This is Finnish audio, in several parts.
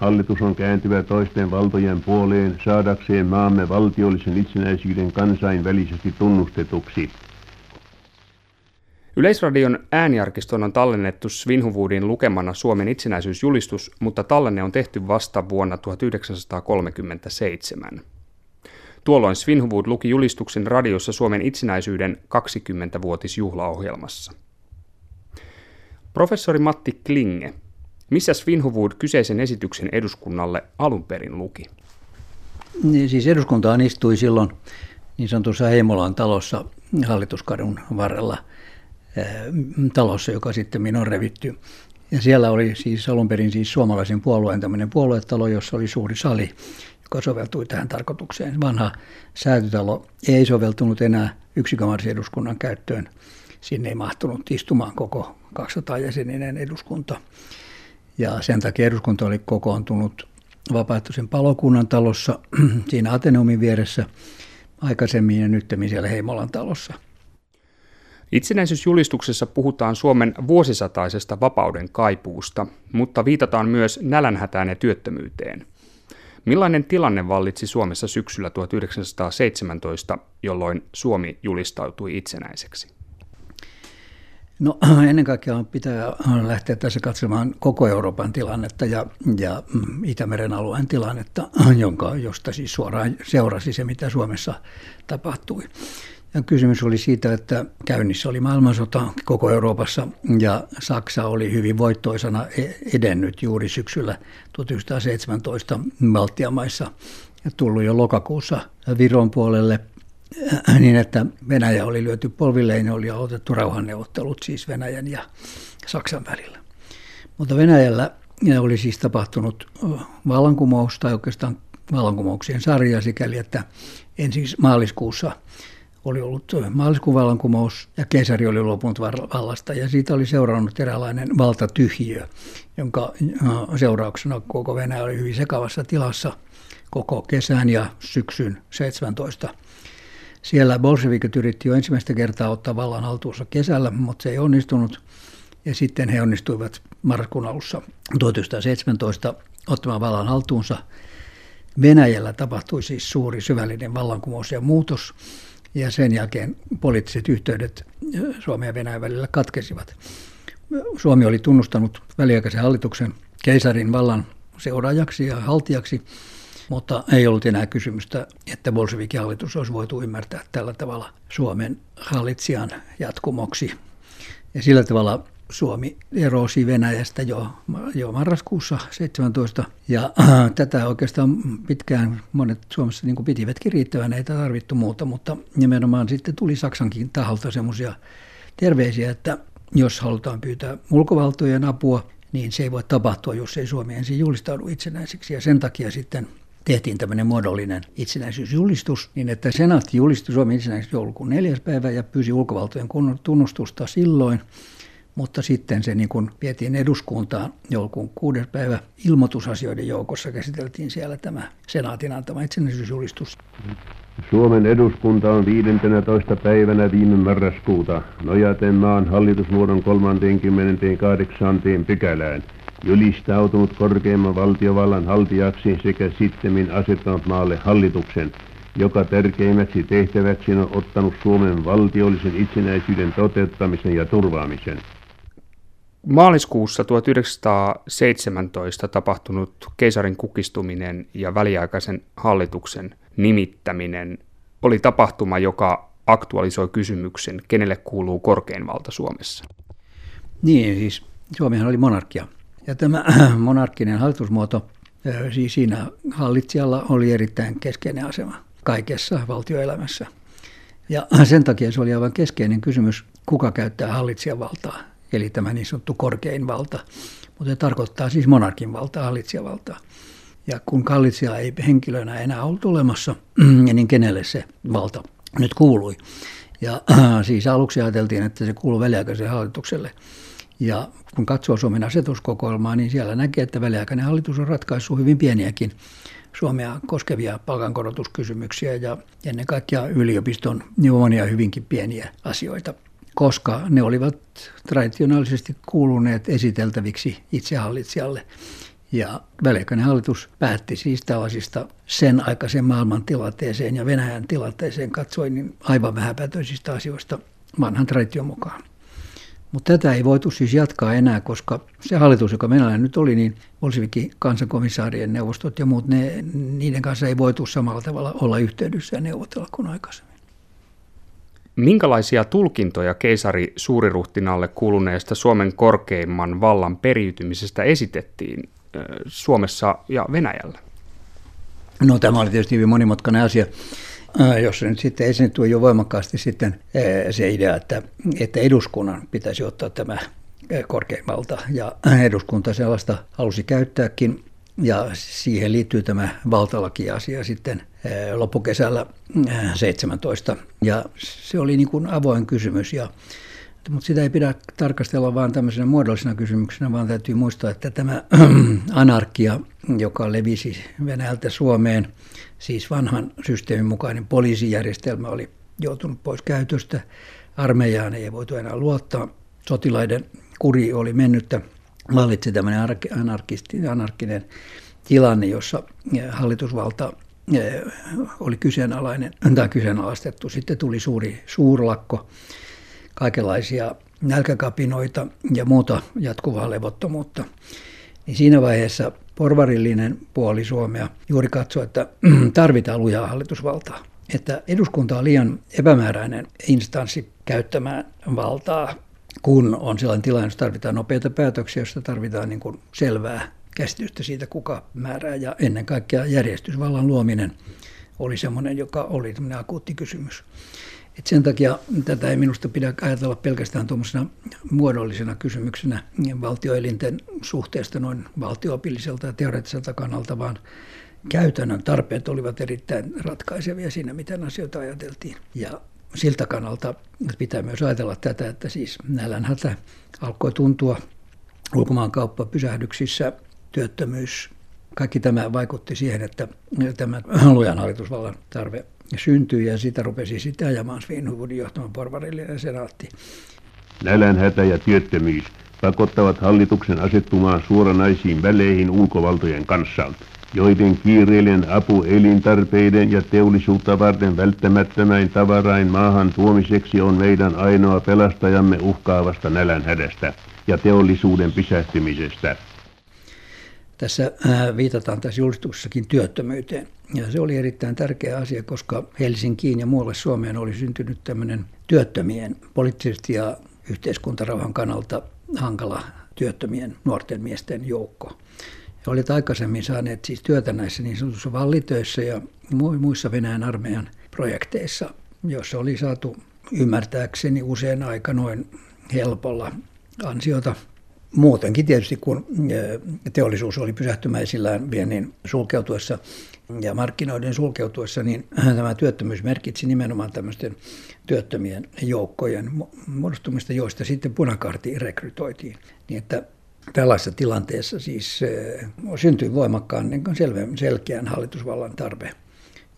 Hallitus on kääntyvä toisten valtojen puoleen saadakseen maamme valtiollisen itsenäisyyden kansainvälisesti tunnustetuksi. Yleisradion ääniarkiston on tallennettu Svinhuvudin lukemana Suomen itsenäisyysjulistus, mutta tallenne on tehty vasta vuonna 1937. Tuolloin Svinhuvud luki julistuksen radiossa Suomen itsenäisyyden 20-vuotisjuhlaohjelmassa. Professori Matti Klinge, missä Svinhuvud kyseisen esityksen eduskunnalle alun perin luki? Niin, siis eduskuntaan istui silloin niin sanotussa Heimolan talossa hallituskadun varrella – talossa, joka sitten on revitty. Ja siellä oli siis alun perin siis suomalaisen puolueen tämmöinen puoluetalo, jossa oli suuri sali, joka soveltui tähän tarkoitukseen. Vanha säätytalo ei soveltunut enää yksikamarisen eduskunnan käyttöön. Sinne ei mahtunut istumaan koko 200 jäseninen eduskunta. Ja sen takia eduskunta oli kokoontunut vapaaehtoisen palokunnan talossa siinä Ateneumin vieressä aikaisemmin ja nyt siellä Heimolan talossa – Itsenäisyysjulistuksessa puhutaan Suomen vuosisataisesta vapauden kaipuusta, mutta viitataan myös nälänhätään ja työttömyyteen. Millainen tilanne vallitsi Suomessa syksyllä 1917, jolloin Suomi julistautui itsenäiseksi? No ennen kaikkea pitää lähteä tässä katsomaan koko Euroopan tilannetta ja, ja mm, Itämeren alueen tilannetta, jonka, josta siis suoraan seurasi se, mitä Suomessa tapahtui. Ja kysymys oli siitä, että käynnissä oli maailmansota koko Euroopassa ja Saksa oli hyvin voittoisana e- edennyt juuri syksyllä 1917 Baltian maissa ja tullut jo lokakuussa Viron puolelle niin, että Venäjä oli lyöty polvilleen oli otettu rauhanneuvottelut siis Venäjän ja Saksan välillä. Mutta Venäjällä oli siis tapahtunut vallankumous tai oikeastaan vallankumouksien sarja sikäli, että ensin maaliskuussa – oli ollut maaliskuun vallankumous ja keisari oli luopunut vallasta ja siitä oli seurannut eräänlainen valtatyhjiö, jonka seurauksena koko Venäjä oli hyvin sekavassa tilassa koko kesän ja syksyn 17. Siellä bolshevikit yritti jo ensimmäistä kertaa ottaa vallan haltuunsa kesällä, mutta se ei onnistunut. Ja sitten he onnistuivat marraskuun alussa 1917 ottamaan vallan haltuunsa. Venäjällä tapahtui siis suuri syvällinen vallankumous ja muutos ja sen jälkeen poliittiset yhteydet Suomen ja Venäjän välillä katkesivat. Suomi oli tunnustanut väliaikaisen hallituksen keisarin vallan seuraajaksi ja haltijaksi, mutta ei ollut enää kysymystä, että Bolshevikin hallitus olisi voitu ymmärtää tällä tavalla Suomen hallitsijan jatkumoksi. Ja sillä tavalla Suomi erosi Venäjästä jo, jo marraskuussa 17 ja äh, tätä oikeastaan pitkään monet Suomessa niin pitivätkin riittävän, ei tarvittu muuta, mutta nimenomaan sitten tuli Saksankin taholta semmoisia terveisiä, että jos halutaan pyytää ulkovaltojen apua, niin se ei voi tapahtua, jos ei Suomi ensin julistaudu itsenäiseksi ja sen takia sitten tehtiin tämmöinen muodollinen itsenäisyysjulistus, niin että senaatti julisti Suomen itsenäiseksi joulukuun neljäs päivä ja pyysi ulkovaltojen tunnustusta silloin mutta sitten se niin kuin vietiin eduskuntaan joulukuun kuudes päivä ilmoitusasioiden joukossa käsiteltiin siellä tämä senaatin antama itsenäisyysjulistus. Suomen eduskunta on 15. päivänä viime marraskuuta nojaten maan hallitusmuodon 38. pykälään julistautunut korkeimman valtiovallan haltijaksi sekä sittemmin asettanut maalle hallituksen, joka tärkeimmäksi tehtäväksi on ottanut Suomen valtiollisen itsenäisyyden toteuttamisen ja turvaamisen. Maaliskuussa 1917 tapahtunut keisarin kukistuminen ja väliaikaisen hallituksen nimittäminen oli tapahtuma, joka aktualisoi kysymyksen, kenelle kuuluu korkein valta Suomessa. Niin, siis Suomihan oli monarkia. Ja tämä monarkkinen hallitusmuoto, siis siinä hallitsijalla oli erittäin keskeinen asema kaikessa valtioelämässä. Ja sen takia se oli aivan keskeinen kysymys, kuka käyttää hallitsijan valtaa eli tämä niin sanottu korkein valta. Mutta se tarkoittaa siis monarkin valtaa, hallitsijavaltaa. Ja kun hallitsija ei henkilönä enää ollut olemassa, niin kenelle se valta nyt kuului. Ja siis aluksi ajateltiin, että se kuuluu väliaikaiselle hallitukselle. Ja kun katsoo Suomen asetuskokoelmaa, niin siellä näkee, että väliaikainen hallitus on ratkaissut hyvin pieniäkin Suomea koskevia palkankorotuskysymyksiä ja ennen kaikkea yliopiston monia hyvinkin pieniä asioita koska ne olivat traditionaalisesti kuuluneet esiteltäviksi itsehallitsijalle. Ja väliaikainen hallitus päätti siis tällaisista sen aikaisen maailman tilanteeseen ja Venäjän tilanteeseen katsoin niin aivan vähäpätöisistä asioista vanhan tradition mukaan. Mutta tätä ei voitu siis jatkaa enää, koska se hallitus, joka meillä nyt oli, niin Bolshevikin kansankomissaarien neuvostot ja muut, ne, niiden kanssa ei voitu samalla tavalla olla yhteydessä ja neuvotella kuin aikaisemmin. Minkälaisia tulkintoja keisari suuriruhtinaalle kuuluneesta Suomen korkeimman vallan periytymisestä esitettiin Suomessa ja Venäjällä? No tämä oli tietysti hyvin monimutkainen asia, jossa nyt sitten esiintyi jo voimakkaasti sitten se idea, että, että eduskunnan pitäisi ottaa tämä korkeimmalta ja eduskunta sellaista halusi käyttääkin ja siihen liittyy tämä valtalakiasia sitten loppukesällä 17. Ja se oli niin kuin avoin kysymys ja mutta sitä ei pidä tarkastella vain tämmöisenä muodollisena kysymyksenä, vaan täytyy muistaa, että tämä anarkia, joka levisi Venäjältä Suomeen, siis vanhan systeemin mukainen poliisijärjestelmä oli joutunut pois käytöstä, armeijaan ei voitu enää luottaa, sotilaiden kuri oli mennyttä, vallitsi tämmöinen anarkinen tilanne, jossa hallitusvalta oli kyseenalainen tai kyseenalaistettu. Sitten tuli suuri suurlakko, kaikenlaisia nälkäkapinoita ja muuta jatkuvaa levottomuutta. Niin siinä vaiheessa porvarillinen puoli Suomea juuri katsoi, että tarvitaan lujaa hallitusvaltaa. Että eduskunta on liian epämääräinen instanssi käyttämään valtaa, kun on sellainen tilanne, jossa tarvitaan nopeita päätöksiä, jossa tarvitaan niin kuin selvää käsitystä siitä, kuka määrää. Ja ennen kaikkea järjestysvallan luominen oli semmoinen, joka oli akuutti kysymys. Et sen takia tätä ei minusta pidä ajatella pelkästään tuommoisena muodollisena kysymyksenä valtioelinten suhteesta noin valtioopilliselta ja teoreettiselta kannalta, vaan käytännön tarpeet olivat erittäin ratkaisevia siinä, miten asioita ajateltiin. Ja siltä kannalta pitää myös ajatella tätä, että siis nälänhätä alkoi tuntua ulkomaankauppa pysähdyksissä, työttömyys, kaikki tämä vaikutti siihen, että tämä lujan hallitusvallan tarve syntyi ja sitä rupesi sitä ajamaan Svinhuvudin johtaman porvarillinen senaatti. Nälänhätä ja työttömyys pakottavat hallituksen asettumaan suoranaisiin väleihin ulkovaltojen kanssa, joiden kiireellinen apu elintarpeiden ja teollisuutta varten välttämättömäin tavarain maahan tuomiseksi on meidän ainoa pelastajamme uhkaavasta nälänhädästä ja teollisuuden pysähtymisestä. Tässä viitataan tässä julistuksessakin työttömyyteen. Ja se oli erittäin tärkeä asia, koska Helsinkiin ja muualle Suomeen oli syntynyt tämmöinen työttömien, poliittisesti ja yhteiskuntarauhan kannalta hankala työttömien nuorten miesten joukko. He olivat aikaisemmin saaneet siis työtä näissä niin sanotussa vallitöissä ja muissa Venäjän armeijan projekteissa, joissa oli saatu ymmärtääkseni usein aika noin helpolla ansiota muutenkin tietysti, kun teollisuus oli pysähtymäisillään viennin sulkeutuessa ja markkinoiden sulkeutuessa, niin tämä työttömyys merkitsi nimenomaan tämmöisten työttömien joukkojen muodostumista, joista sitten punakarti rekrytoitiin. Niin että tällaisessa tilanteessa siis syntyi voimakkaan niin selkeän hallitusvallan tarve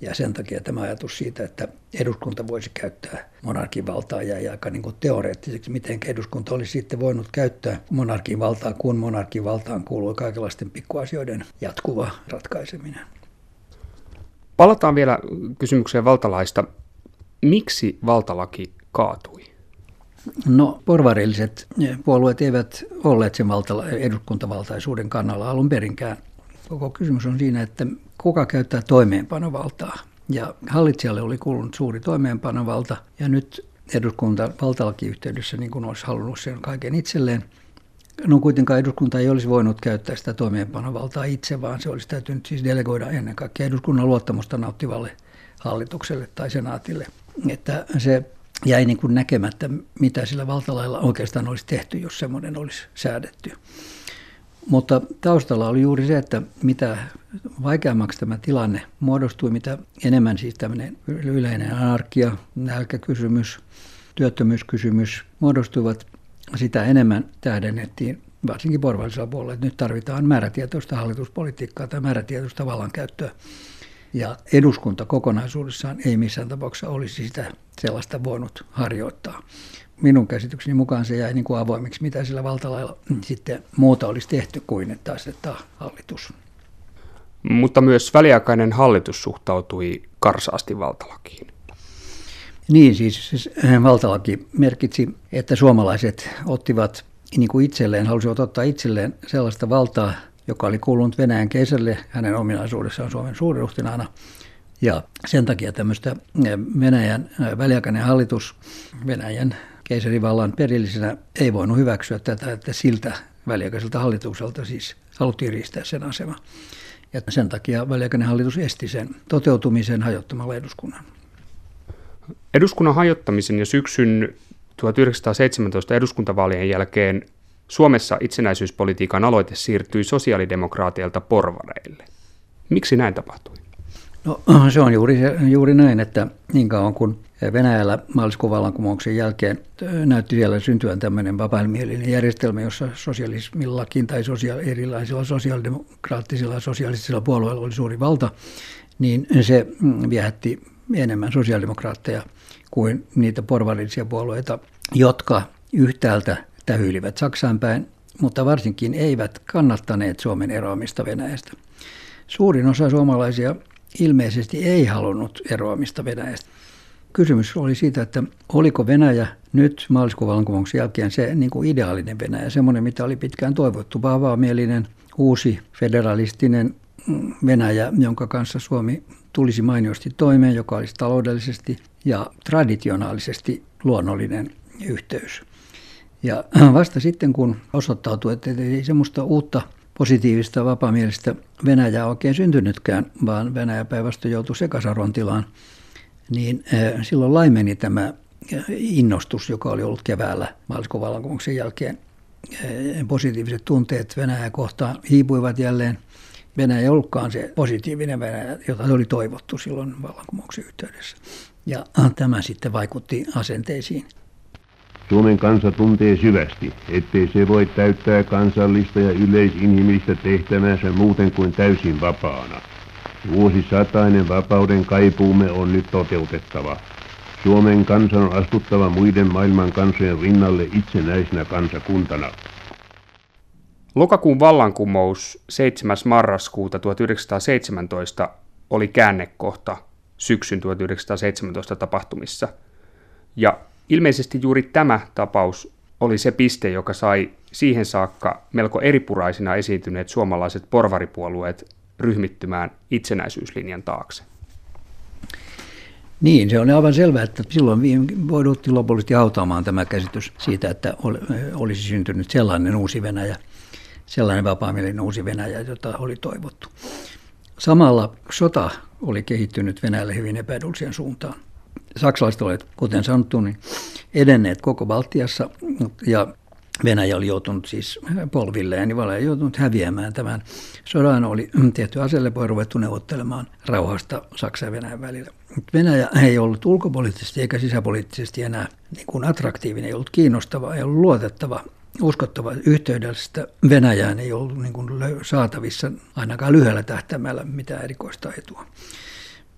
ja sen takia tämä ajatus siitä, että eduskunta voisi käyttää monarkin valtaa jäi aika niin kuin teoreettiseksi, miten eduskunta olisi sitten voinut käyttää monarkin valtaa, kun monarkin valtaan kuului kaikenlaisten pikkuasioiden jatkuva ratkaiseminen. Palataan vielä kysymykseen valtalaista. Miksi valtalaki kaatui? No, porvarilliset puolueet eivät olleet sen valtala- eduskuntavaltaisuuden kannalla alun perinkään. Koko kysymys on siinä, että kuka käyttää toimeenpanovaltaa. Ja hallitsijalle oli kuulunut suuri toimeenpanovalta ja nyt eduskunta valtalakiyhteydessä niin kuin olisi halunnut sen kaiken itselleen. No kuitenkaan eduskunta ei olisi voinut käyttää sitä toimeenpanovaltaa itse, vaan se olisi täytynyt siis delegoida ennen kaikkea eduskunnan luottamusta nauttivalle hallitukselle tai senaatille. Että se jäi niin kuin näkemättä, mitä sillä valtalailla oikeastaan olisi tehty, jos semmoinen olisi säädetty. Mutta taustalla oli juuri se, että mitä vaikeammaksi tämä tilanne muodostui, mitä enemmän siis tämmöinen yleinen anarkia, nälkäkysymys, työttömyyskysymys muodostuivat, sitä enemmän tähdennettiin varsinkin porvallisella puolella, että nyt tarvitaan määrätietoista hallituspolitiikkaa tai määrätietoista vallankäyttöä. Ja eduskunta kokonaisuudessaan ei missään tapauksessa olisi sitä sellaista voinut harjoittaa. Minun käsitykseni mukaan se jäi niin kuin avoimeksi, mitä sillä valtalailla sitten muuta olisi tehty kuin, että asettaa hallitus. Mutta myös väliaikainen hallitus suhtautui karsaasti valtalakiin. Niin, siis, siis valtalaki merkitsi, että suomalaiset ottivat niin kuin itselleen, halusivat ottaa itselleen sellaista valtaa, joka oli kuulunut Venäjän keisarille hänen ominaisuudessaan Suomen suuriruhtinaana. Ja sen takia tämmöistä Venäjän väliaikainen hallitus Venäjän keisarivallan perillisenä ei voinut hyväksyä tätä, että siltä väliaikaiselta hallitukselta siis haluttiin riistää sen asema. Ja sen takia väliaikainen hallitus esti sen toteutumisen hajottamalla eduskunnan. Eduskunnan hajottamisen ja syksyn 1917 eduskuntavaalien jälkeen Suomessa itsenäisyyspolitiikan aloite siirtyi sosiaalidemokraateilta porvareille. Miksi näin tapahtui? No se on juuri, juuri näin, että niin kauan kuin Venäjällä maaliskuun vallankumouksen jälkeen näytti siellä syntyä tämmöinen vapaamielinen järjestelmä, jossa sosialismillakin tai sosiaali, erilaisilla sosiaalidemokraattisilla sosialistisilla puolueilla oli suuri valta, niin se mm, viehätti enemmän sosiaalidemokraatteja kuin niitä porvarillisia puolueita, jotka yhtäältä tähyilivät Saksaan päin, mutta varsinkin eivät kannattaneet Suomen eroamista Venäjästä. Suurin osa suomalaisia ilmeisesti ei halunnut eroamista Venäjästä. Kysymys oli siitä, että oliko Venäjä nyt maaliskuun vallankumouksen jälkeen se niin kuin ideaalinen Venäjä, semmoinen mitä oli pitkään toivottu, vavaamielinen, uusi federalistinen mm, Venäjä, jonka kanssa Suomi tulisi mainiosti toimeen, joka olisi taloudellisesti ja traditionaalisesti luonnollinen yhteys. Ja vasta sitten, kun osoittautui, että ei semmoista uutta positiivista vapaamielistä Venäjää oikein syntynytkään, vaan Venäjä päinvastoin joutui sekasaron tilaan, niin silloin laimeni tämä innostus, joka oli ollut keväällä maaliskuun vallankumouksen jälkeen. Positiiviset tunteet Venäjää kohtaan hiipuivat jälleen. Venäjä ei ollutkaan se positiivinen Venäjä, jota oli toivottu silloin vallankumouksen yhteydessä. Ja tämä sitten vaikutti asenteisiin. Suomen kansa tuntee syvästi, ettei se voi täyttää kansallista ja yleisinhimillistä tehtävänsä muuten kuin täysin vapaana. Vuosisatainen vapauden kaipuumme on nyt toteutettava. Suomen kansan on astuttava muiden maailman kansojen rinnalle itsenäisenä kansakuntana. Lokakuun vallankumous 7. marraskuuta 1917 oli käännekohta syksyn 1917 tapahtumissa. Ja ilmeisesti juuri tämä tapaus oli se piste, joka sai siihen saakka melko eripuraisina esiintyneet suomalaiset porvaripuolueet ryhmittymään itsenäisyyslinjan taakse. Niin, se on aivan selvää, että silloin voiduttiin lopullisesti hautaamaan tämä käsitys siitä, että olisi syntynyt sellainen uusi Venäjä, sellainen vapaamielinen uusi Venäjä, jota oli toivottu. Samalla sota oli kehittynyt Venäjälle hyvin epäedulliseen suuntaan. Saksalaiset olivat, kuten sanottu, niin edenneet koko Baltiassa ja Venäjä oli joutunut siis polvilleen, niin Venäjä joutunut häviämään tämän sodan. Oli tehty aselepo ja ruvettu neuvottelemaan rauhasta Saksan ja Venäjän välillä. Venäjä ei ollut ulkopoliittisesti eikä sisäpoliittisesti enää niin kuin attraktiivinen, ei ollut kiinnostava, ei ollut luotettava uskottava yhteydellistä Venäjään ei ollut niin kuin saatavissa ainakaan lyhyellä tähtäimellä mitään erikoista etua.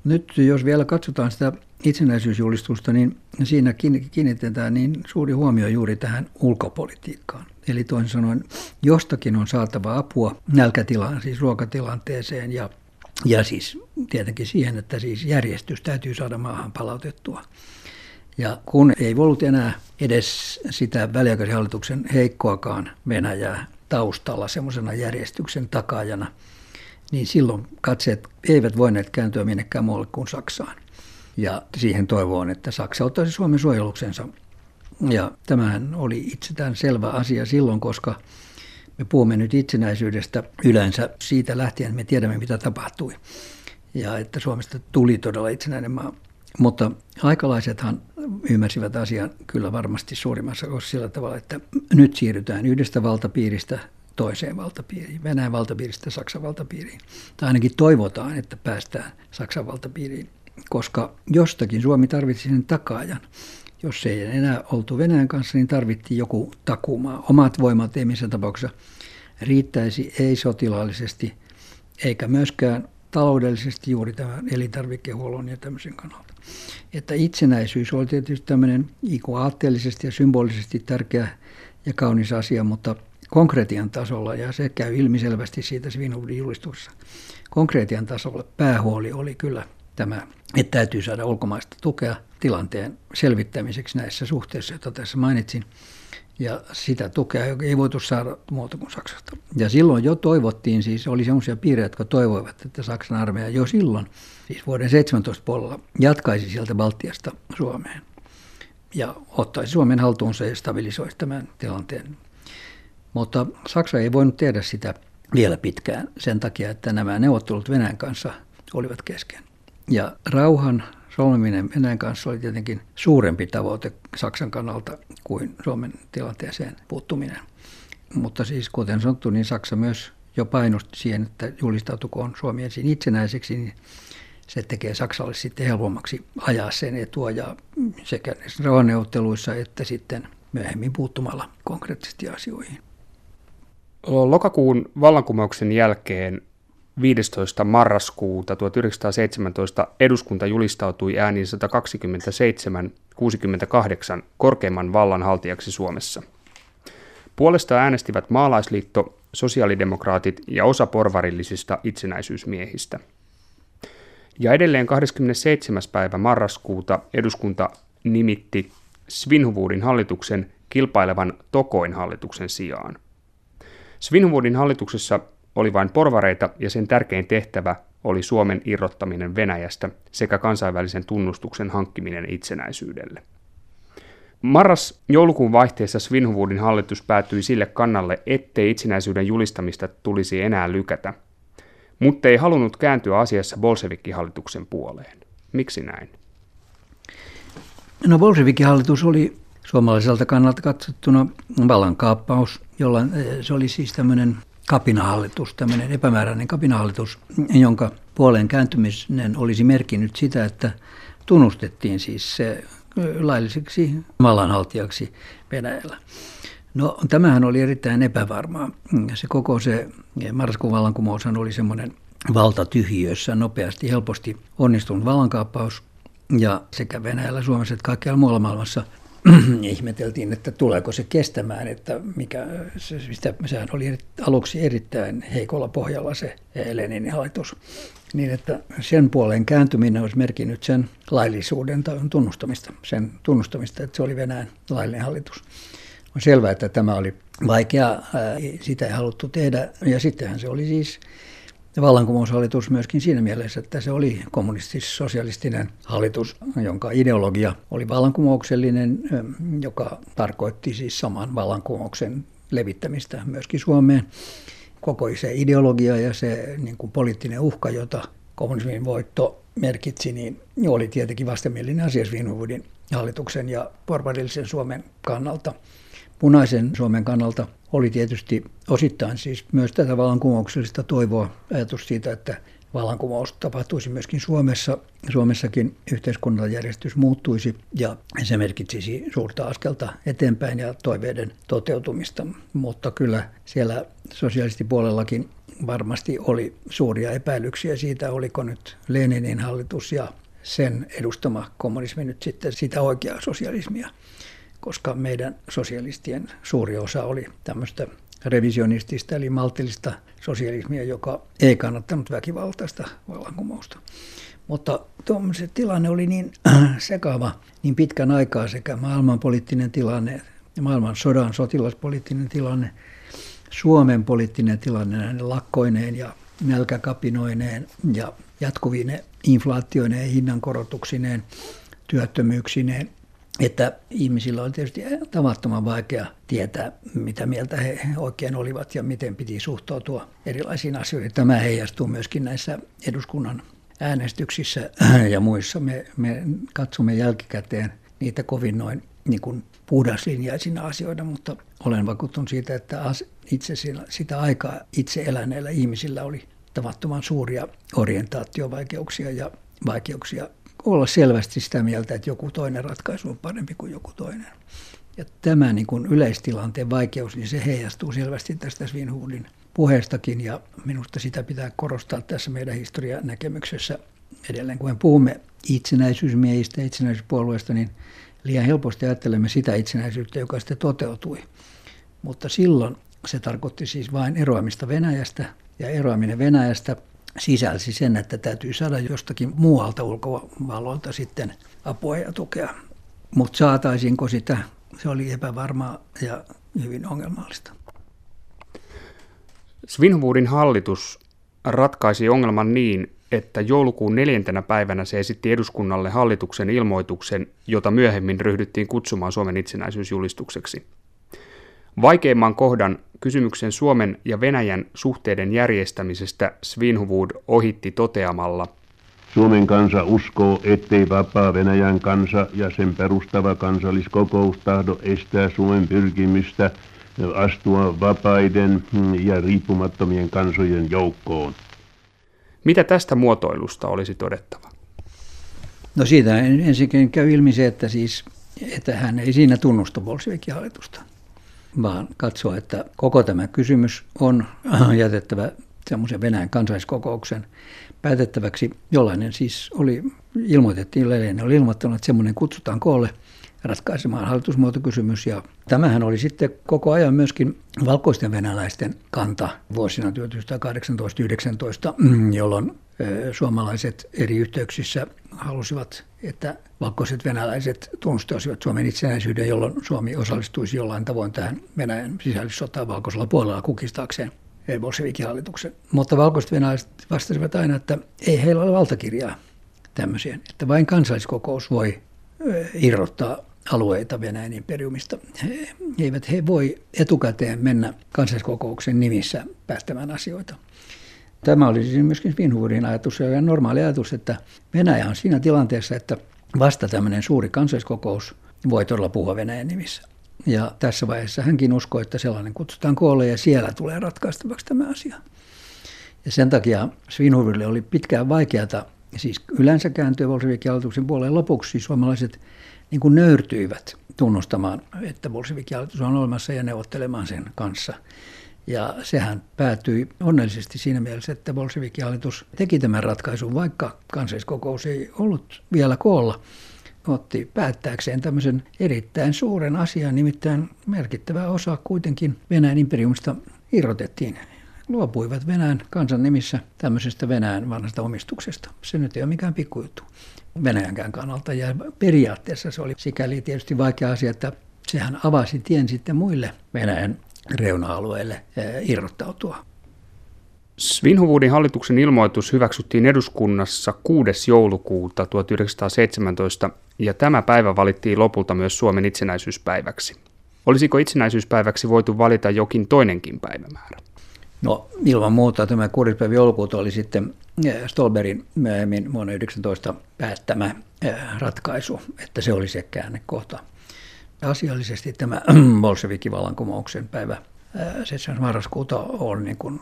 Nyt jos vielä katsotaan sitä itsenäisyysjulistusta, niin siinä kiinnitetään niin suuri huomio juuri tähän ulkopolitiikkaan. Eli toisin sanoen, jostakin on saatava apua nälkätilaan, siis ruokatilanteeseen ja, ja siis tietenkin siihen, että siis järjestys täytyy saada maahan palautettua. Ja kun ei ollut enää edes sitä väliaikaisen hallituksen heikkoakaan Venäjää taustalla semmoisena järjestyksen takajana, niin silloin katseet eivät voineet kääntyä minnekään muualle kuin Saksaan. Ja siihen toivoon, että Saksa ottaisi Suomen suojeluksensa. Ja tämähän oli itsestään selvä asia silloin, koska me puhumme nyt itsenäisyydestä yleensä siitä lähtien, että me tiedämme mitä tapahtui. Ja että Suomesta tuli todella itsenäinen maa. Mutta aikalaisethan ymmärsivät asian kyllä varmasti suurimmassa osassa sillä tavalla, että nyt siirrytään yhdestä valtapiiristä toiseen valtapiiriin, Venäjän valtapiiristä Saksan valtapiiriin. Tai ainakin toivotaan, että päästään Saksan valtapiiriin, koska jostakin Suomi tarvitsi sen takaajan. Jos ei enää oltu Venäjän kanssa, niin tarvittiin joku takumaa. Omat voimat ei missään tapauksessa riittäisi, ei sotilaallisesti, eikä myöskään taloudellisesti juuri tämän elintarvikehuollon ja tämmöisen kannalta. Että itsenäisyys oli tietysti tämmöinen aatteellisesti ja symbolisesti tärkeä ja kaunis asia, mutta konkretian tasolla, ja se käy ilmiselvästi siitä Svinhuvudin julistuksessa, konkretian tasolla päähuoli oli kyllä tämä, että täytyy saada ulkomaista tukea tilanteen selvittämiseksi näissä suhteissa, joita tässä mainitsin. Ja sitä tukea ei voitu saada muuta kuin Saksasta. Ja silloin jo toivottiin, siis oli sellaisia piirejä, jotka toivoivat, että Saksan armeija jo silloin, siis vuoden 17 puolella, jatkaisi sieltä Baltiasta Suomeen. Ja ottaisi Suomen haltuunsa ja stabilisoisi tämän tilanteen. Mutta Saksa ei voinut tehdä sitä vielä pitkään sen takia, että nämä neuvottelut Venäjän kanssa olivat kesken. Ja rauhan solmiminen Venäjän kanssa oli tietenkin suurempi tavoite Saksan kannalta kuin Suomen tilanteeseen puuttuminen. Mutta siis kuten sanottu, niin Saksa myös jo painosti siihen, että julistautukoon Suomi ensin itsenäiseksi, niin se tekee Saksalle sitten helpommaksi ajaa sen etua ja sekä rauhanneuvotteluissa että sitten myöhemmin puuttumalla konkreettisesti asioihin. Lokakuun vallankumouksen jälkeen 15. marraskuuta 1917 eduskunta julistautui äänin 127-68 korkeimman vallan haltijaksi Suomessa. Puolesta äänestivät maalaisliitto, sosiaalidemokraatit ja osa porvarillisista itsenäisyysmiehistä. Ja edelleen 27. päivä marraskuuta eduskunta nimitti Svinhuvudin hallituksen kilpailevan Tokoin hallituksen sijaan. Svinhuvudin hallituksessa oli vain porvareita ja sen tärkein tehtävä oli Suomen irrottaminen Venäjästä sekä kansainvälisen tunnustuksen hankkiminen itsenäisyydelle. Marras-joulukuun vaihteessa Svinhuvudin hallitus päätyi sille kannalle, ettei itsenäisyyden julistamista tulisi enää lykätä, mutta ei halunnut kääntyä asiassa Bolshevikki-hallituksen puoleen. Miksi näin? No Bolshevikki-hallitus oli suomalaiselta kannalta katsottuna vallankaappaus, jolla eh, se oli siis tämmöinen kapinahallitus, tämmöinen epämääräinen kapinahallitus, jonka puoleen kääntyminen olisi merkinnyt sitä, että tunnustettiin siis se lailliseksi vallanhaltijaksi Venäjällä. No tämähän oli erittäin epävarmaa. Se koko se marraskuun vallankumoushan oli semmoinen valtatyhjiössä nopeasti, helposti onnistunut vallankaappaus. Ja sekä Venäjällä, Suomessa että kaikkialla muualla maailmassa ihmeteltiin, että tuleeko se kestämään, että mikä, se, sitä, sehän oli aluksi erittäin heikolla pohjalla se Leninin hallitus. Niin, että sen puoleen kääntyminen olisi merkinnyt sen laillisuuden tunnustamista, sen tunnustamista, että se oli Venäjän laillinen hallitus. On selvää, että tämä oli vaikea, sitä ei haluttu tehdä, ja sittenhän se oli siis vallankumoushallitus myöskin siinä mielessä, että se oli kommunistis-sosialistinen hallitus, jonka ideologia oli vallankumouksellinen, joka tarkoitti siis saman vallankumouksen levittämistä myöskin Suomeen. Koko se ideologia ja se niin kuin poliittinen uhka, jota kommunismin voitto merkitsi, niin oli tietenkin vastenmielinen asia Svinhuvudin hallituksen ja porvarillisen Suomen kannalta punaisen Suomen kannalta oli tietysti osittain siis myös tätä vallankumouksellista toivoa, ajatus siitä, että vallankumous tapahtuisi myöskin Suomessa. Suomessakin yhteiskunnallisjärjestys muuttuisi ja se merkitsisi suurta askelta eteenpäin ja toiveiden toteutumista. Mutta kyllä siellä sosialistipuolellakin varmasti oli suuria epäilyksiä siitä, oliko nyt Leninin hallitus ja sen edustama kommunismi nyt sitten sitä oikeaa sosialismia koska meidän sosialistien suuri osa oli tämmöistä revisionistista eli maltillista sosialismia, joka ei kannattanut väkivaltaista vallankumousta. Mutta se tilanne oli niin sekava niin pitkän aikaa sekä maailmanpoliittinen tilanne, maailman sodan sotilaspoliittinen tilanne, Suomen poliittinen tilanne näiden lakkoineen ja nälkäkapinoineen ja jatkuvine inflaatioineen hinnankorotuksineen, työttömyyksineen että ihmisillä oli tietysti tavattoman vaikea tietää, mitä mieltä he oikein olivat ja miten piti suhtautua erilaisiin asioihin. Tämä heijastuu myöskin näissä eduskunnan äänestyksissä ja muissa. Me, me katsomme jälkikäteen niitä kovin noin niin kuin puhdaslinjaisina asioina, mutta olen vakuuttunut siitä, että itse sitä aikaa itse eläneillä ihmisillä oli tavattoman suuria orientaatiovaikeuksia ja vaikeuksia olla selvästi sitä mieltä, että joku toinen ratkaisu on parempi kuin joku toinen. Ja tämä niin kuin yleistilanteen vaikeus, niin se heijastuu selvästi tästä Svinhudin puheestakin ja minusta sitä pitää korostaa tässä meidän historianäkemyksessä edelleen, kun me puhumme itsenäisyysmiehistä, itsenäisyyspuolueesta, niin liian helposti ajattelemme sitä itsenäisyyttä, joka sitten toteutui. Mutta silloin se tarkoitti siis vain eroamista Venäjästä, ja eroaminen Venäjästä sisälsi sen, että täytyy saada jostakin muualta ulkovalloilta sitten apua ja tukea. Mutta saataisiinko sitä, se oli epävarmaa ja hyvin ongelmallista. Svinhuvudin hallitus ratkaisi ongelman niin, että joulukuun neljäntenä päivänä se esitti eduskunnalle hallituksen ilmoituksen, jota myöhemmin ryhdyttiin kutsumaan Suomen itsenäisyysjulistukseksi. Vaikeimman kohdan kysymyksen Suomen ja Venäjän suhteiden järjestämisestä Svinhuvud ohitti toteamalla – Suomen kansa uskoo, ettei vapaa Venäjän kansa ja sen perustava kansalliskokous tahdo estää Suomen pyrkimystä astua vapaiden ja riippumattomien kansojen joukkoon. Mitä tästä muotoilusta olisi todettava? No siitä ensinnäkin käy ilmi se, että, siis, että hän ei siinä tunnusta Bolshevikin hallitusta, vaan katsoo, että koko tämä kysymys on jätettävä semmoisen Venäjän kansalliskokouksen päätettäväksi. Jollainen siis oli, ilmoitettiin, Lelinen oli ilmoittanut, että semmoinen kutsutaan koolle ratkaisemaan hallitusmuotokysymys. Ja tämähän oli sitten koko ajan myöskin valkoisten venäläisten kanta vuosina 1918-19, jolloin suomalaiset eri yhteyksissä halusivat, että valkoiset venäläiset tunnustaisivat Suomen itsenäisyyden, jolloin Suomi osallistuisi jollain tavoin tähän Venäjän sisällissotaan valkoisella puolella kukistaakseen Bolshevikin. Mutta valkoiset venäläiset vastasivat aina, että ei heillä ole valtakirjaa tämmöiseen, että vain kansalliskokous voi irrottaa alueita Venäjän imperiumista. He, eivät he voi etukäteen mennä kansalliskokouksen nimissä päättämään asioita. Tämä oli siis myöskin Finhuurin ajatus ja normaali ajatus, että Venäjä on siinä tilanteessa, että vasta tämmöinen suuri kansalliskokous voi todella puhua Venäjän nimissä. Ja tässä vaiheessa hänkin uskoi, että sellainen kutsutaan koolle ja siellä tulee ratkaistavaksi tämä asia. Ja sen takia Svinhuville oli pitkään vaikeata siis yleensä kääntyä Bolshevikin hallituksen puoleen. Lopuksi suomalaiset niin kuin nöyrtyivät tunnustamaan, että Bolshevikin hallitus on olemassa ja neuvottelemaan sen kanssa. Ja sehän päätyi onnellisesti siinä mielessä, että Bolshevikin hallitus teki tämän ratkaisun, vaikka kansalliskokous ei ollut vielä koolla otti päättääkseen tämmöisen erittäin suuren asian, nimittäin merkittävä osa kuitenkin Venäjän imperiumista irrotettiin. Luopuivat Venäjän kansan nimissä tämmöisestä Venäjän vanhasta omistuksesta. Se nyt ei ole mikään pikkujuttu Venäjänkään kannalta. Ja periaatteessa se oli sikäli tietysti vaikea asia, että sehän avasi tien sitten muille Venäjän reuna-alueille eh, irrottautua. Svinhuvudin hallituksen ilmoitus hyväksyttiin eduskunnassa 6. joulukuuta 1917 ja tämä päivä valittiin lopulta myös Suomen itsenäisyyspäiväksi. Olisiko itsenäisyyspäiväksi voitu valita jokin toinenkin päivämäärä? No ilman muuta tämä 6. päivä joulukuuta oli sitten eh, Stolberin myöhemmin vuonna 19 päättämä eh, ratkaisu, että se oli se käännekohta. Asiallisesti tämä Bolshevikin vallankumouksen päivä 7. Eh, marraskuuta on niin kuin,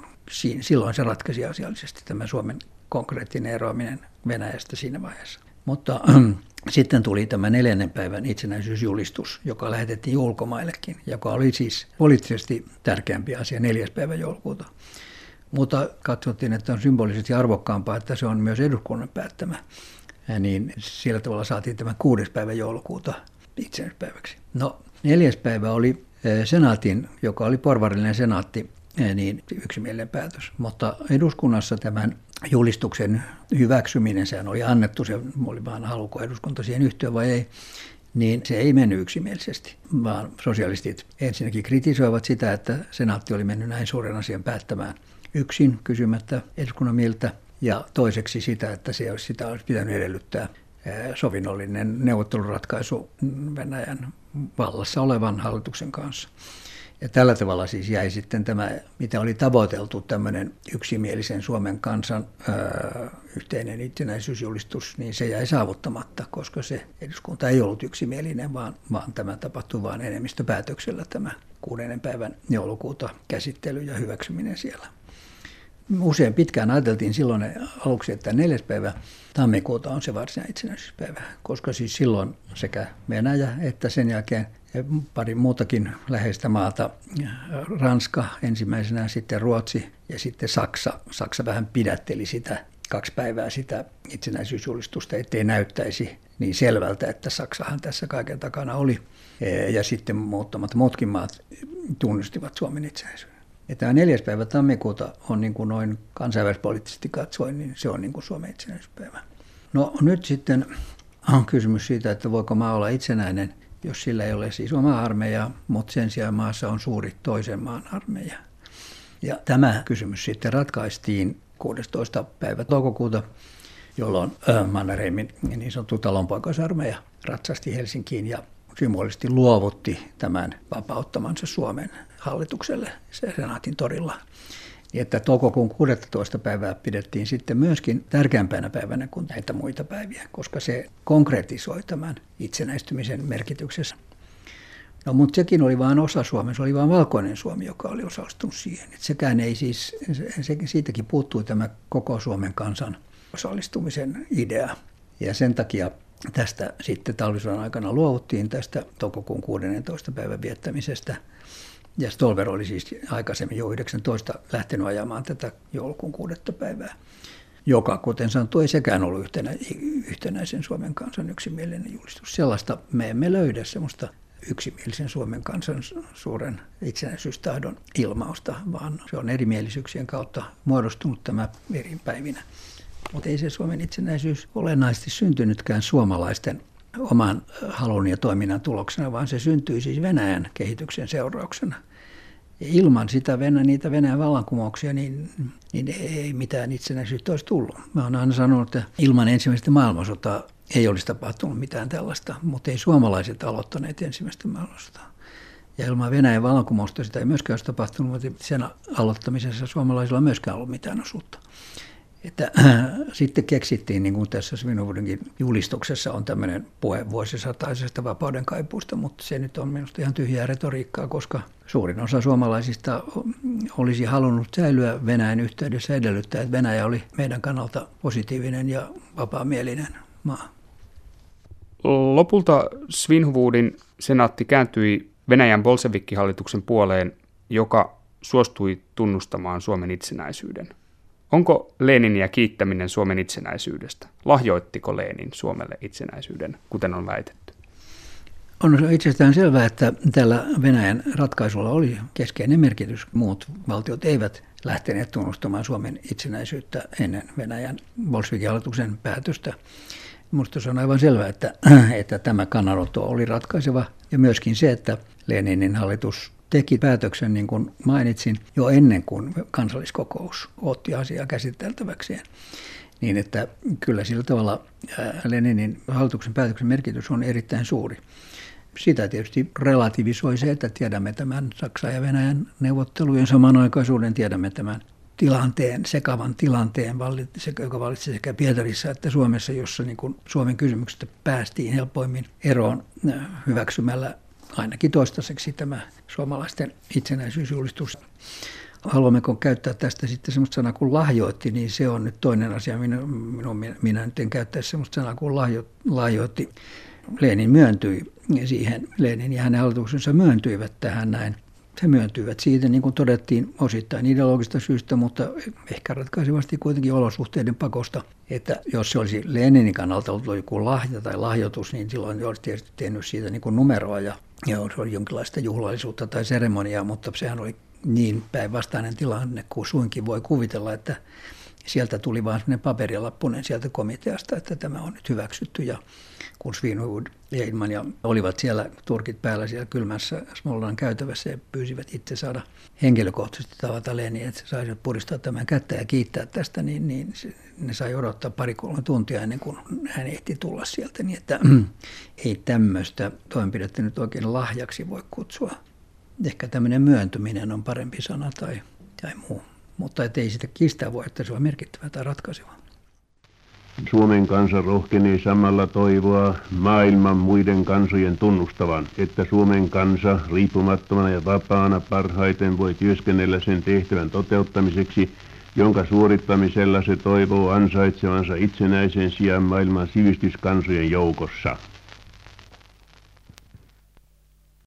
silloin se ratkaisi asiallisesti tämä Suomen konkreettinen eroaminen Venäjästä siinä vaiheessa. Mutta sitten tuli tämä neljännen päivän itsenäisyysjulistus, joka lähetettiin ulkomaillekin, joka oli siis poliittisesti tärkeämpi asia neljäs päivä joulukuuta. Mutta katsottiin, että on symbolisesti arvokkaampaa, että se on myös eduskunnan päättämä. Ja niin sillä tavalla saatiin tämä kuudes päivä joulukuuta itsenäispäiväksi. No neljäs päivä oli eh, senaatin, joka oli porvarillinen senaatti, eh, niin yksimielinen päätös. Mutta eduskunnassa tämän julistuksen hyväksyminen, sehän oli annettu, se oli vaan haluko eduskunta siihen yhtyä vai ei, niin se ei mennyt yksimielisesti, vaan sosialistit ensinnäkin kritisoivat sitä, että senaatti oli mennyt näin suuren asian päättämään yksin kysymättä eduskunnan mieltä, ja toiseksi sitä, että se olisi, sitä olisi pitänyt edellyttää sovinnollinen neuvotteluratkaisu Venäjän vallassa olevan hallituksen kanssa. Ja tällä tavalla siis jäi sitten tämä, mitä oli tavoiteltu, tämmöinen yksimielisen Suomen kansan öö, yhteinen itsenäisyysjulistus, niin se jäi saavuttamatta, koska se eduskunta ei ollut yksimielinen, vaan, vaan tämä tapahtui vain enemmistöpäätöksellä tämä kuudennen päivän joulukuuta käsittely ja hyväksyminen siellä. Usein pitkään ajateltiin silloin aluksi, että neljäs päivä tammikuuta on se varsinainen itsenäisyyspäivä, koska siis silloin sekä Venäjä että sen jälkeen pari muutakin läheistä maata, Ranska ensimmäisenä, sitten Ruotsi ja sitten Saksa. Saksa vähän pidätteli sitä kaksi päivää sitä itsenäisyysjulistusta, ettei näyttäisi niin selvältä, että Saksahan tässä kaiken takana oli. Ja sitten muutamat muutkin maat tunnistivat Suomen itsenäisyyden. Ja tämä neljäs päivä tammikuuta on niin kuin noin kansainvälispoliittisesti katsoen, niin se on niin kuin Suomen itsenäisyyspäivä. No nyt sitten on kysymys siitä, että voiko maa olla itsenäinen, jos sillä ei ole siis oma armeija, mutta sen sijaan maassa on suuri toisen maan armeija. Ja tämä kysymys sitten ratkaistiin 16. päivä toukokuuta, jolloin Mannerheimin niin sanottu talonpoikaisarmeija ratsasti Helsinkiin ja symbolisesti luovutti tämän vapauttamansa Suomen hallitukselle senaatin torilla. Niin että toukokuun 16. päivää pidettiin sitten myöskin tärkeämpänä päivänä kuin näitä muita päiviä, koska se konkretisoi tämän itsenäistymisen merkityksessä. No mutta sekin oli vain osa Suomea, se oli vain valkoinen Suomi, joka oli osallistunut siihen. Et sekään ei siis, se, siitäkin puuttui tämä koko Suomen kansan osallistumisen idea. Ja sen takia tästä sitten talvisodan aikana luovuttiin tästä toukokuun 16. päivän viettämisestä. Ja Stolver oli siis aikaisemmin jo 19 lähtenyt ajamaan tätä joulukuun kuudetta päivää, joka, kuten sanottu, ei sekään ollut yhtenä, yhtenäisen Suomen kansan yksimielinen julistus. Sellaista me emme löydä, sellaista yksimielisen Suomen kansan suuren itsenäisyystahdon ilmausta, vaan se on erimielisyyksien kautta muodostunut tämä eri päivinä. Mutta ei se Suomen itsenäisyys olennaisesti syntynytkään suomalaisten oman halun ja toiminnan tuloksena, vaan se syntyi siis Venäjän kehityksen seurauksena. Ja ilman sitä Venä, niitä Venäjän vallankumouksia, niin, niin ei mitään itsenäisyyttä olisi tullut. Mä oon aina sanonut, että ilman ensimmäistä maailmansotaa ei olisi tapahtunut mitään tällaista, mutta ei suomalaiset aloittaneet ensimmäistä maailmansotaa. Ja ilman Venäjän vallankumousta sitä ei myöskään olisi tapahtunut, mutta sen aloittamisessa suomalaisilla ei myöskään ollut mitään osuutta. Että, äh, sitten keksittiin, niin kuin tässä Svinhuvudinkin julistuksessa on tämmöinen puhe vuosisataisesta vapauden kaipuusta, mutta se nyt on minusta ihan tyhjää retoriikkaa, koska suurin osa suomalaisista olisi halunnut säilyä Venäjän yhteydessä edellyttää, että Venäjä oli meidän kannalta positiivinen ja vapaamielinen maa. Lopulta Svinhuvudin senaatti kääntyi Venäjän bolsevikkihallituksen puoleen, joka suostui tunnustamaan Suomen itsenäisyyden – Onko Leniniä kiittäminen Suomen itsenäisyydestä? Lahjoittiko Lenin Suomelle itsenäisyyden, kuten on väitetty? On itsestään selvää, että tällä Venäjän ratkaisulla oli keskeinen merkitys. Muut valtiot eivät lähteneet tunnustamaan Suomen itsenäisyyttä ennen Venäjän Bolshevikin päätöstä. Minusta se on aivan selvää, että, että tämä kannanotto oli ratkaiseva ja myöskin se, että Leninin hallitus teki päätöksen, niin kuin mainitsin, jo ennen kuin kansalliskokous otti asiaa käsiteltäväkseen. Niin että kyllä sillä tavalla Leninin hallituksen päätöksen merkitys on erittäin suuri. Sitä tietysti relativisoi se, että tiedämme tämän Saksan ja Venäjän neuvottelujen samanaikaisuuden, tiedämme tämän tilanteen, sekavan tilanteen, joka vallitsi sekä Pietarissa että Suomessa, jossa niin kuin Suomen kysymyksestä päästiin helpoimmin eroon hyväksymällä ainakin toistaiseksi tämä suomalaisten itsenäisyysjulistus. Haluammeko käyttää tästä sitten semmoista sanaa kuin lahjoitti, niin se on nyt toinen asia. Minä, minä, minä nyt en käyttäisi semmoista sanaa kuin lahjo, lahjoitti. Lenin myöntyi siihen, Lenin ja hänen hallituksensa myöntyivät tähän näin. He myöntyivät siitä, niin kuin todettiin, osittain ideologista syystä, mutta ehkä ratkaisevasti kuitenkin olosuhteiden pakosta, että jos se olisi Leninin kannalta ollut joku lahja tai lahjoitus, niin silloin olisi tietysti tehnyt siitä niin kuin numeroa ja ja se oli jonkinlaista juhlallisuutta tai seremoniaa, mutta sehän oli niin päinvastainen tilanne kuin suinkin voi kuvitella, että sieltä tuli vain sellainen paperilappunen sieltä komiteasta, että tämä on nyt hyväksytty. Ja kun Svinhuvud ja Ilman ja olivat siellä turkit päällä siellä kylmässä Smolnan käytävässä ja pyysivät itse saada henkilökohtaisesti tavata Leni, että saisivat puristaa tämän kättä ja kiittää tästä, niin, niin ne sai odottaa pari-kolme tuntia ennen kuin hän ehti tulla sieltä. Niin että ei tämmöistä toimenpidettä nyt oikein lahjaksi voi kutsua. Ehkä tämmöinen myöntyminen on parempi sana tai, tai muu mutta ei sitä kistää voi, että se on merkittävä tai ratkaiseva. Suomen kansa rohkenee samalla toivoa maailman muiden kansojen tunnustavan, että Suomen kansa riippumattomana ja vapaana parhaiten voi työskennellä sen tehtävän toteuttamiseksi, jonka suorittamisella se toivoo ansaitsevansa itsenäisen sijaan maailman sivistyskansojen joukossa.